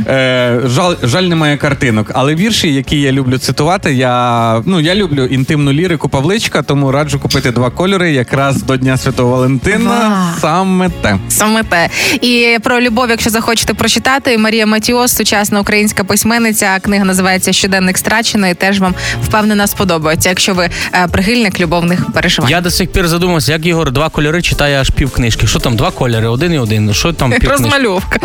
Е, жаль, жаль, немає картинок. Але вірші, які я люблю цитувати, я, ну, я люблю інтимну лірику Павличка, тому раджу купити два кольори якраз до Дня Святого Валентина. Саме те. Саме те. І про любов, якщо захочете прочитати, Марія Матіос, сучасна українська письменниця. Книга називається Щоденник страченої. Теж вам впевнена сподобається, якщо ви е, прихильник любовних переживань. Я до сих пір задумався, як Ігор два кольори читає аж пів книжки. Що там, два кольори, один і один. Що там пів? Розмальовка.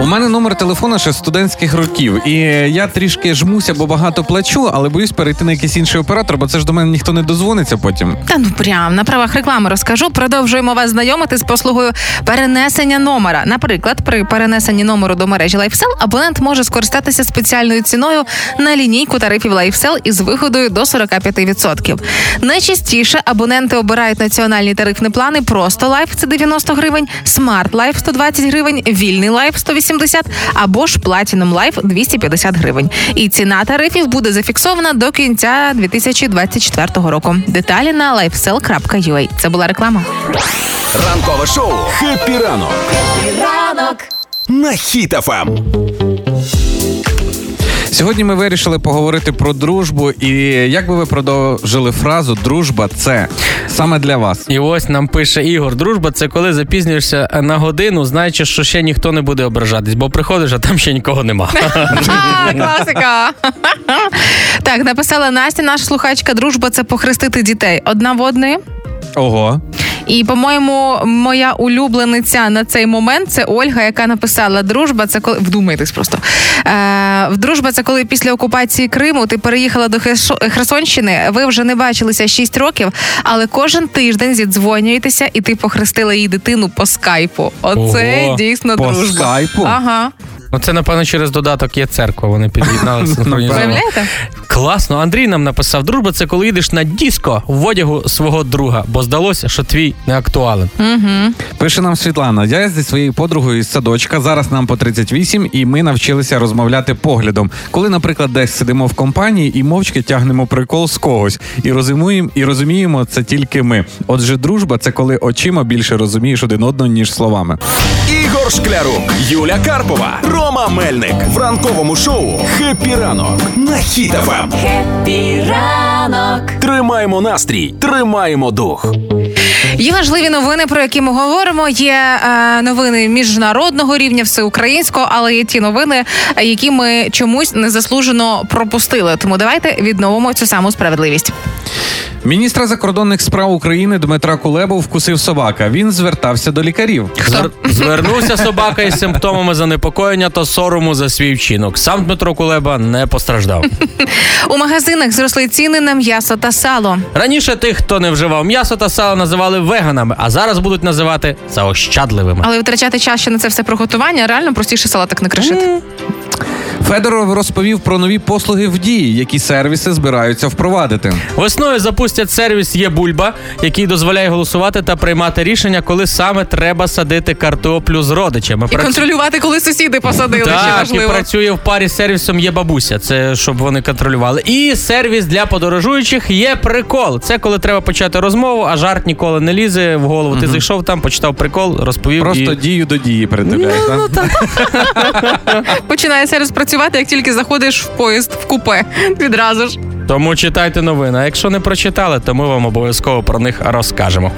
У мене номер телефону ще студентських років, і я трішки жмуся, бо багато плачу, але боюсь перейти на якийсь інший оператор, бо це ж до мене ніхто не дозвониться потім. Та ну прям на правах реклами розкажу. Продовжуємо вас знайомити з послугою перенесення номера. Наприклад, при перенесенні номеру до мережі LifeSell абонент може скористатися спеціальною ціною на лінійку тарифів LifeSell із вигодою до 45%. Найчастіше абоненти обирають національні тарифні плани просто Life – це 90 гривень, Smart Life – 120 гривень, вільний Life – 180 або ж Platinum Life – 250 гривень. І ціна тарифів буде зафіксована до кінця 2024 року. Деталі на lifesell.ua. Це була реклама. Ранкове шоу «Хеппі ранок» Ранок на Хіт-ФМ. Сьогодні ми вирішили поговорити про дружбу, і як би ви продовжили фразу Дружба це саме для вас. І ось нам пише Ігор: дружба це коли запізнюєшся на годину, знаючи, що ще ніхто не буде ображатись, бо приходиш, а там ще нікого нема. Класика. так, написала Настя, наша слухачка. Дружба це похрестити дітей одна в одної. Ого. І, по-моєму, моя улюблениця на цей момент це Ольга, яка написала: Дружба це коли вдумайтесь просто. Е, дружба це коли після окупації Криму ти переїхала до Херсонщини. Ви вже не бачилися 6 років, але кожен тиждень зідзвонюєтеся, і ти похрестила її дитину по скайпу. Оце Ого. дійсно По дружба. скайпу? Ага. Ну це напевно через додаток є церква. Вони під'єднали синхронізовано. Уявляєте? Класно. Андрій нам написав: дружба це коли їдеш на диско в одягу свого друга, бо здалося, що твій не актуален. Пише нам Світлана. Я зі своєю подругою з садочка. Зараз нам по 38, і ми навчилися розмовляти поглядом. Коли, наприклад, десь сидимо в компанії і мовчки тягнемо прикол з когось, і розуміємо, і розуміємо це тільки ми. Отже, дружба це коли очима більше розумієш один одного, ніж словами. Ігор Шклярук, Юля Карпова, Рома Мельник в ранковому шоу «Хеппі ранок» на Хіт-ФМ. Хеппі ранок Тримаємо настрій, тримаємо дух. Є важливі новини, про які ми говоримо. Є е, новини міжнародного рівня, всеукраїнського, але є ті новини, які ми чомусь незаслужено пропустили. Тому давайте відновимо цю саму справедливість. Міністра закордонних справ України Дмитра Кулебу вкусив собака. Він звертався до лікарів. Звер... Звернувся собака із симптомами занепокоєння та сорому за свій вчинок. Сам Дмитро Кулеба не постраждав. У магазинах зросли ціни на м'ясо та сало. Раніше тих, хто не вживав м'ясо та сало, називали веганами, а зараз будуть називати заощадливими. Але витрачати час ще на це все приготування реально простіше салатик не кришити. Федоров розповів про нові послуги в дії, які сервіси збираються впровадити. Весною запустять сервіс Є Бульба, який дозволяє голосувати та приймати рішення, коли саме треба садити картоплю з родичами. І Прац- контролювати, коли сусіди посадили. ще Так, і працює в парі з сервісом є бабуся. Це щоб вони контролювали. І сервіс для подорожуючих є прикол. Це коли треба почати розмову, а жарт ніколи не лізе в голову. Ти зайшов там, почитав прикол, розповів. Просто і... дію до дії передивляєш. Ну, так? Починає сервіс працювати, як тільки заходиш в поїзд в купе. Відразу ж. Тому читайте новини. А якщо не прочитали, то ми вам обов'язково про них розкажемо.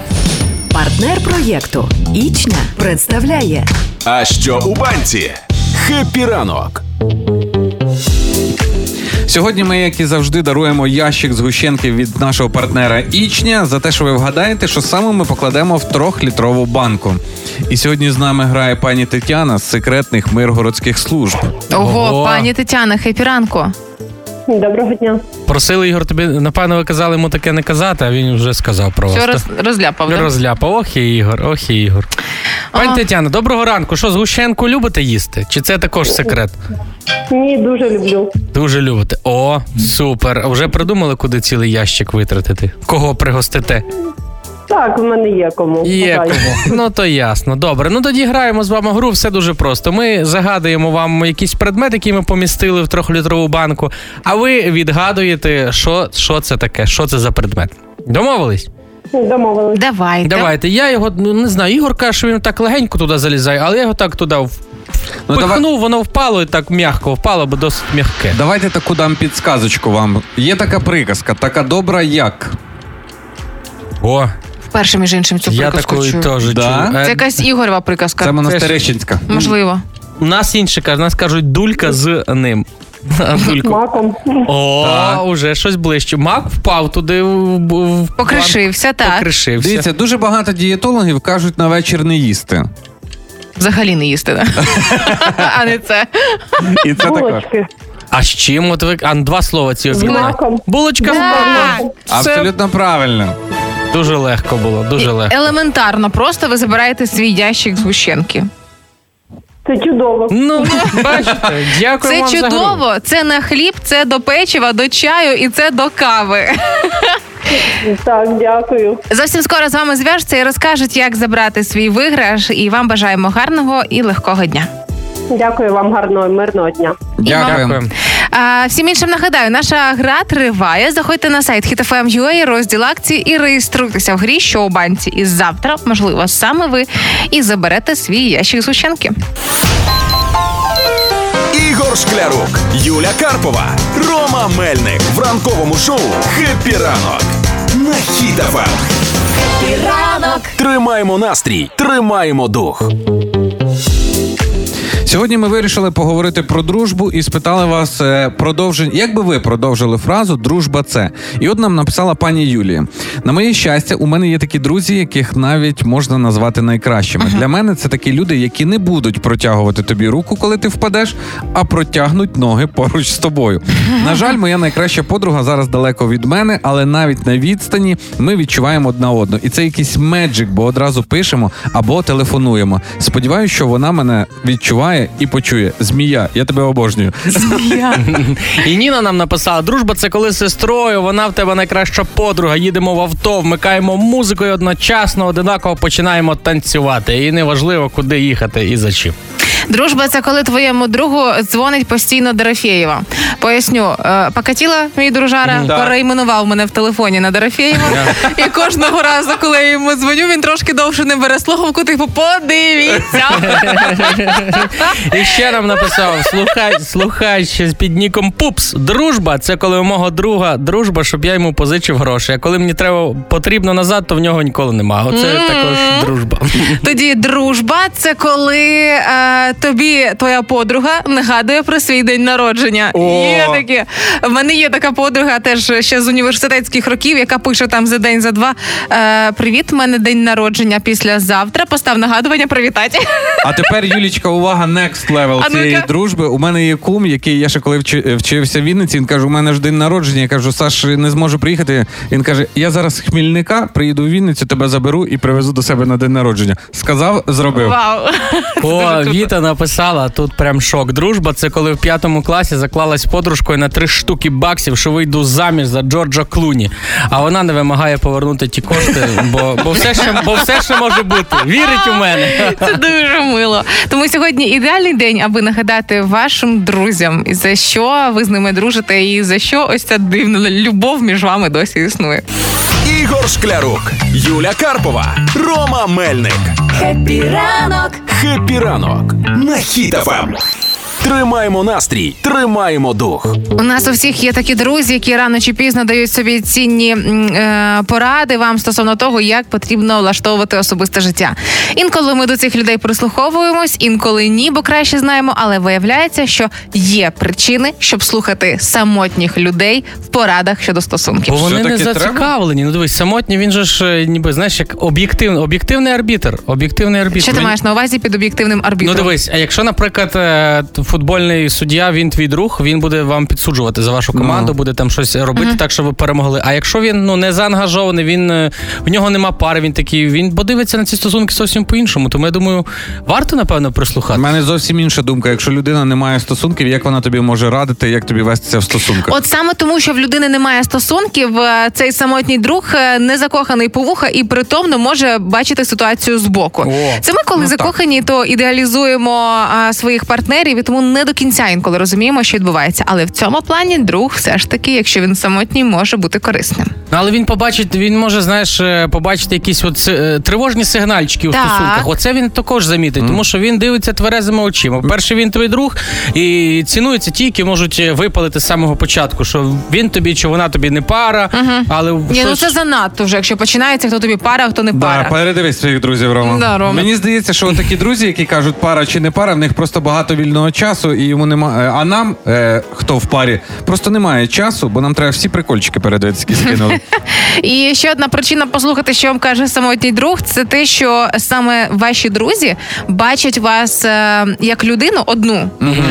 Партнер проєкту Ічня представляє А що у банці? Хеппі ранок. Сьогодні ми, як і завжди, даруємо ящик згущенки від нашого партнера Ічня за те, що ви вгадаєте, що саме ми покладемо в трьохлітрову банку. І сьогодні з нами грає пані Тетяна з секретних миргородських служб. Ого, Ого. пані Тетяна, хепі ранку. Доброго дня. Просили Ігор, тобі напевно ви казали йому таке не казати, а він вже сказав про вас. Все роз, розляпав. да? Розляпав. Ох і Ігор, ох і Ігор. Пані Тетяна, доброго ранку. Що, згущенку любите їсти? Чи це також секрет? Ні, дуже люблю. Дуже любите. О, супер. А Вже придумали, куди цілий ящик витратити? Кого пригостите? Так, в мене є кому. Є кого. Ну то ясно. Добре. Ну тоді граємо з вами гру. Все дуже просто. Ми загадуємо вам якийсь предмет, який ми помістили в трьохлітрову банку, а ви відгадуєте, що, що це таке, що це за предмет. Домовились? Домовились. Давайте. Давайте. Я його ну не знаю. Ігор каже, що він так легенько туди залізає, але я його так туди в- Ну, впихнув, давай, воно впало і так м'яко впало, бо досить м'яке. давайте таку дам підсказочку вам. Є така приказка, така добра як. О, Вперше, між іншим, цю я приказку такої чую. теж Да? чую. Це Е, якась Ігорєва приказка. Це монастирищенська. Можливо. У нас інші кажуть, нас кажуть дулька з ним. Дульку. Маком. О, Так. уже щось ближче. Мак впав туди в, в- в Покришився, так. Покришився. Дивіться, дуже багато дієтологів кажуть на вечір не їсти. Взагалі не їсти, да? а не це. І це також. Булочки. А з чим? От ви а, два слова ці маком. Булочка з Да. маком. Все Абсолютно правильно. Дуже легко було, дуже легко. Елементарно, просто ви забираєте свій ящик згущенки. Це чудово. Ну, бачите, дякую Це вам за гру. чудово, це на хліб, це до печива, до чаю і це до кави. Так, дякую. Зовсім скоро з вами зв'яжуться і розкажуть, як забрати свій виграш. І вам бажаємо гарного і легкого дня. Дякую вам гарного мирного дня. Дякую. А, всім іншим нагадаю, наша гра триває. Заходьте на сайт HitFM.ua, розділ акції і реєструйтеся в грі, що у банці. І завтра, можливо, саме ви і заберете свій ящик згущенки. Ігор Шклярук, Юля Карпова, Рома Мельник в ранковому шоу Хеппі ранок. На Хіт-ФМ. ранок. Тримаємо настрій, тримаємо дух. Сьогодні ми вирішили поговорити про дружбу і спитали вас е, продовження. Як би ви продовжили фразу Дружба це? І от нам написала пані Юлія. На моє щастя, у мене є такі друзі, яких навіть можна назвати найкращими. Для мене це такі люди, які не будуть протягувати тобі руку, коли ти впадеш, а протягнуть ноги поруч з тобою. На жаль, моя найкраща подруга зараз далеко від мене, але навіть на відстані ми відчуваємо одна одну. І це якийсь меджик, бо одразу пишемо або телефонуємо. Сподіваюся, що вона мене відчуває і почує. Змія, я тебе обожнюю. Змія. І Ніна нам написала: дружба це коли з сестрою, вона в тебе найкраща подруга. Їдемо в авто, вмикаємо музику і одночасно одинаково починаємо танцювати. І неважливо, куди їхати і за чим. Дружба це коли твоєму другу дзвонить постійно Дорофєєва. Поясню, е, покатіла мій дружара, Да. перейменував мене в телефоні на Дорофєєва. І кожного разу, коли я йому дзвоню, він трошки довше не бере слухавку, типу, подивіться. І ще нам написав: слухай, слухай ще під ніком Пупс. Дружба це коли у мого друга дружба, щоб я йому позичив гроші. А коли мені треба потрібно назад, то в нього ніколи нема. Оце також дружба. Тоді дружба це коли е, тобі твоя подруга нагадує про свій день народження. О! Є таке. В мене є така подруга, теж ще з університетських років, яка пише там за день, за два. Е, Привіт, в мене день народження післязавтра. Постав нагадування привітати. А тепер, Юлічка, увага, next level А ну-ка. цієї дружби. У мене є кум, який я ще коли вчи- вчився в Вінниці, він каже: у мене ж день народження. Я кажу, Саш, не зможу приїхати. Він каже: Я зараз з Хмільника приїду в Вінницю, тебе заберу і привезу до себе на день народження. Сказав, зробив. Вау. О, Віта написала тут прям шок. Дружба це коли в п'ятому класі заклалась подружкою на три штуки баксів, що вийду заміж за Джорджа Клуні. А вона не вимагає повернути ті кошти, бо, бо, все, ще, бо все ще може бути. Вірить у мене. Це дуже мило. Тому сьогодні ідеальний день, аби нагадати вашим друзям, за що ви з ними дружите, і за що ось ця дивна любов між вами досі існує. Ігор Шклярук, Юля Карпова, Рома Мельник. Хеппі ранок. Хеппі ранок на Хіт-ФМ. Тримаємо настрій, тримаємо дух. У нас у всіх є такі друзі, які рано чи пізно дають собі цінні е, поради вам стосовно того, як потрібно влаштовувати особисте життя. Інколи ми до цих людей прислуховуємось, інколи ні, бо краще знаємо. Але виявляється, що є причини, щоб слухати самотніх людей в порадах щодо стосунків. Бо вони не зацікавлені. Ну дивись, самотній він же ж е, ніби знаєш, як об'єктивний, об'єктивний арбітр. Об'єктивний арбітр. Що ти маєш на увазі під об'єктивним Ну дивись, а якщо, наприклад, е, футбольний суддя, він твій друг, він буде вам підсуджувати за вашу команду, Ну. буде там щось робити так, щоб ви перемогли. А якщо він ну не заангажований, він е, в нього нема пари, він такий, він подивиться на ці стосунки зовсім по-іншому. Тому я думаю, варто напевно У прислухати. мене зовсім інша думка. Якщо людина не має стосунків, як вона тобі може радити, як тобі вестися в стосунках? От саме тому, що в людини немає стосунків, е, цей самотній друг е, не закоханий по вуха і притомно може бачити ситуацію збоку. О, Це ми, коли ну так. закохані, то ідеалізуємо а, своїх партнерів і тому не до кінця інколи розуміємо, що відбувається. Але в цьому плані друг все ж таки, якщо він самотній, може бути корисним. Ну, Але він побачить, він може, знаєш, е, побачити якісь от е, тривожні сигнальчики у Так. стосунках. Оце він також замітить, тому що він дивиться тверезими очима. Перше, він твій друг, і цінуються ті, які можуть е, випалити з самого початку, що він тобі чи вона тобі не пара, але Ні, щось... ну це занадто вже. Якщо починається, хто тобі пара, хто не Да, пара. передивись своїх друзів, Рома. Да, Рома. Мені здається, що такі друзі, які кажуть, пара чи не пара, в них просто багато вільного часу, і йому немає. А нам, е, хто в парі, просто немає часу, бо нам треба всі прикольчики передивитися, які скинули. І ще одна причина послухати, що вам каже самотній друг, це те, що саме ваші друзі бачать вас е, як людину одну,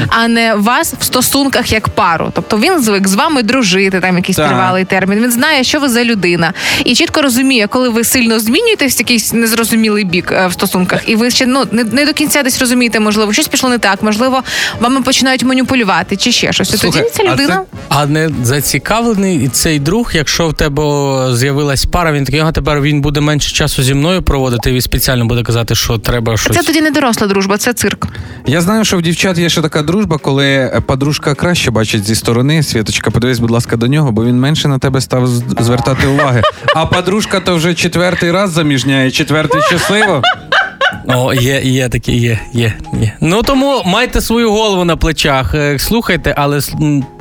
а не вас в стосунках як пару. Тобто він звик з вами дружити, там якийсь Так. тривалий термін. Він знає, що ви за людина, і чітко розуміє, коли ви сильно змінюєтесь в якийсь незрозумілий бік е, в стосунках, і ви ще ну не, не до кінця десь розумієте, можливо, щось пішло не так, можливо, вами починають маніпулювати чи ще щось. Слухай, Тоді ця а людина. це- А не зацікавлений і цей друг, якщо в тебе з'явилась пара, він такий, а тепер він буде менше часу зі мною проводити, і він спеціально буде казати, що треба щось. Це тоді не доросла дружба, це цирк. Я знаю, що в дівчат є ще така дружба, коли подружка краще бачить зі сторони. Світочка, подивись, будь ласка, до нього, бо він менше на тебе став звертати уваги. А подружка то вже четвертий раз заміжняє, четвертий щасливо. О, є, є такі, є, є, є. Ну тому майте свою голову на плечах. Е, Слухайте, але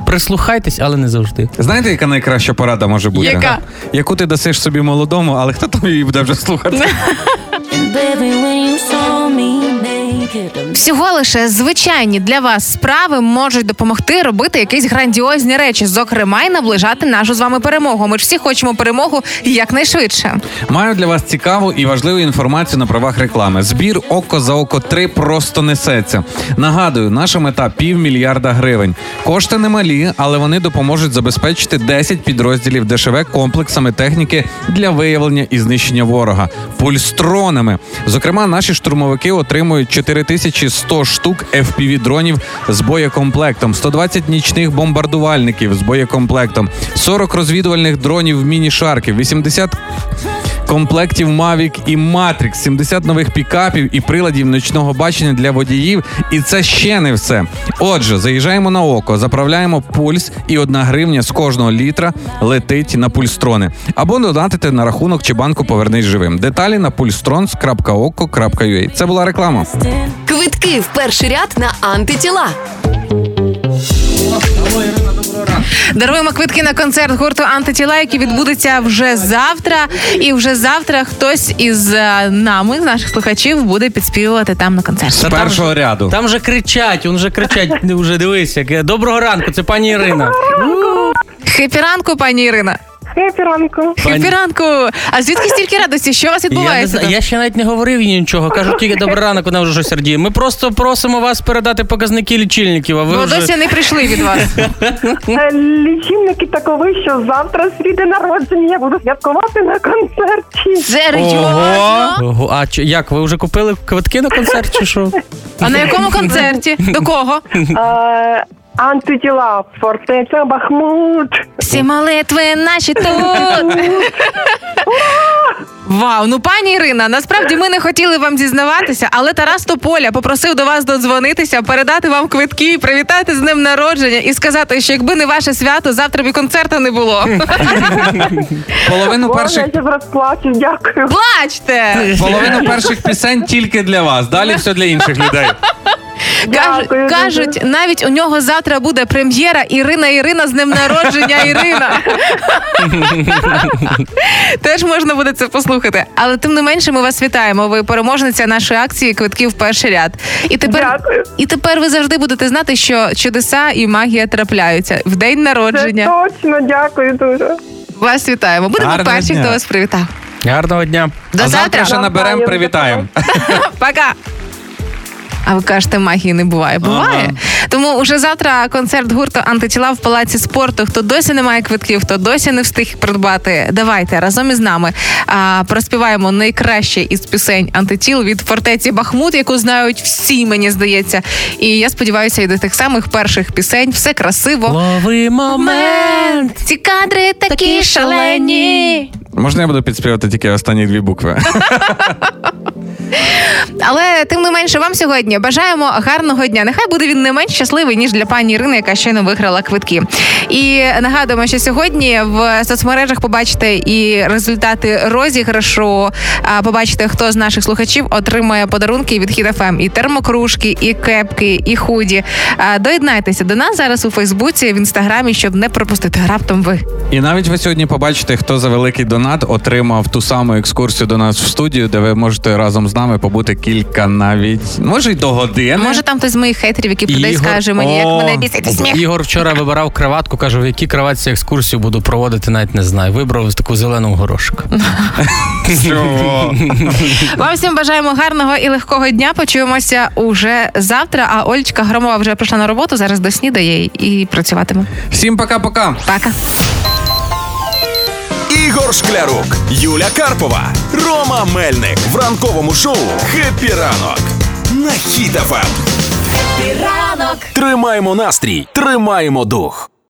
прислухайтесь, але не завжди. Знаєте, яка найкраща порада може бути? Яка? Яку ти дасиш собі молодому, але хто там її буде вже слухати? Всього лише звичайні для вас справи можуть допомогти робити якісь грандіозні речі, зокрема й наближати нашу з вами перемогу. Ми ж всі хочемо перемогу якнайшвидше. Маю для вас цікаву і важливу інформацію на правах реклами. Збір око за око 3 просто несеться. Нагадую, наша мета півмільярда гривень. Кошти немалі, але вони допоможуть забезпечити 10 підрозділів ДШВ комплексами техніки для виявлення і знищення ворога, пульстронами. Зокрема, наші штурмовики отримують 4100 штук fpv дронів з боєкомплектом, 120 нічних бомбардувальників з боєкомплектом, 40 розвідувальних дронів міні-шарків, 80 комплектів Mavic і Matrix, 70 нових пікапів і приладів ночного бачення для водіїв. І це ще не все. Отже, заїжджаємо на око, заправляємо пульс, і одна гривня з кожного літра летить на пульстрони. Або донатити на рахунок чи банку Повернись живим. Деталі на pulstrons.oko.ua. Це була реклама. Квитки в перший ряд на антитіла. Даруємо квитки на концерт гурту Антитіла, який відбудеться вже завтра. І вже завтра хтось із е, нами, з наших слухачів, буде підспівувати там на концерті. З Та першого ряду. Там же кричать, он вже кричать, вже дивись, як доброго ранку, це пані Ірина. Хепі ранку, пані Ірина. Хепі ранку. Пані- Хепі. А звідки стільки радості? Що у вас Я, не відбувається? там? я ще навіть не говорив їй нічого. Кажу тільки добрий ранок, вона вже щось радіє. Ми просто просимо вас передати показники лічильників, а ви Бо вже... досі не прийшли від вас. Е, Лічильники такові, що завтра свій народження я буду святкувати на концерті. Серйозно? Ого, А чи- як, ви вже купили квитки на концерт чи що? А на якому концерті? До кого? Е, Антитіла, фортеця Бахмут. Всі молитви наші тут. Вау, ну пані Ірина, насправді ми не хотіли вам зізнаватися, але Тарас Тополя попросив до вас додзвонитися, передати вам квитки, привітати з ним народження і сказати, що якби не ваше свято, завтра б і концерту не було. Половину Боже, перших я розплачу, дякую. Плачте! половину перших пісень тільки для вас. Далі все для інших людей. Кажуть, Дякую дуже. навіть у нього завтра буде прем'єра Ірина Ірина з ним народження Ірина. Теж можна буде це послухати. Але тим не менше, ми вас вітаємо. Ви переможниця нашої акції квитки в перший ряд. І тепер, Дякую. і тепер ви завжди будете знати, що чудеса і магія трапляються в день Це народження. точно, дякую дуже. Вас вітаємо. Будемо Гарного перші, дня. хто вас привітав. Гарного дня. До а завтра завтра. ще наберемо, привітаємо. Пока. А ви кажете, магії не буває. Буває. Тому уже завтра концерт гурту антитіла в палаці спорту. Хто досі не має квитків, хто досі не встиг придбати. Давайте разом із нами а, проспіваємо найкраще із пісень антитіл від фортеці Бахмут, яку знають всі, мені здається. І я сподіваюся, і до тих самих перших пісень все красиво. Лови момент. Ці кадри такі шалені. Можна я буду підспівати тільки останні дві букви? Але тим не менше, вам сьогодні бажаємо гарного дня. Нехай буде він не менш щасливий ніж для пані Ірини, яка щойно виграла квитки. І нагадуємо, що сьогодні в соцмережах побачите і результати розіграшу. Побачите, хто з наших слухачів отримає подарунки від Хіт.ФМ. і термокружки, і кепки, і худі. Доєднайтеся до нас зараз у Фейсбуці, в інстаграмі, щоб не пропустити раптом ви. І навіть ви сьогодні побачите, хто за великий донат отримав ту саму екскурсію до нас в студію, де ви можете разом з нами побути кілька навіть, може й до години. Може, там хтось з моїх хейтерів, які прийде і скаже мені, як мене бісить сміх. Ігор вчора вибирав кроватку, каже, в якій кроватці екскурсію буду проводити, навіть не знаю. Вибрав таку зелену горошок. Вам всім бажаємо гарного і легкого дня. Почуємося уже завтра. А Олечка Громова вже прийшла на роботу. Зараз доснідає і працюватиме. Всім пока-пока. Пока. Ігор Шклярук, Юля Карпова, Рома Мельник в ранковому шоу «Хеппі ранок» на Хіт-ФМ. Тримаємо настрій, тримаємо дух.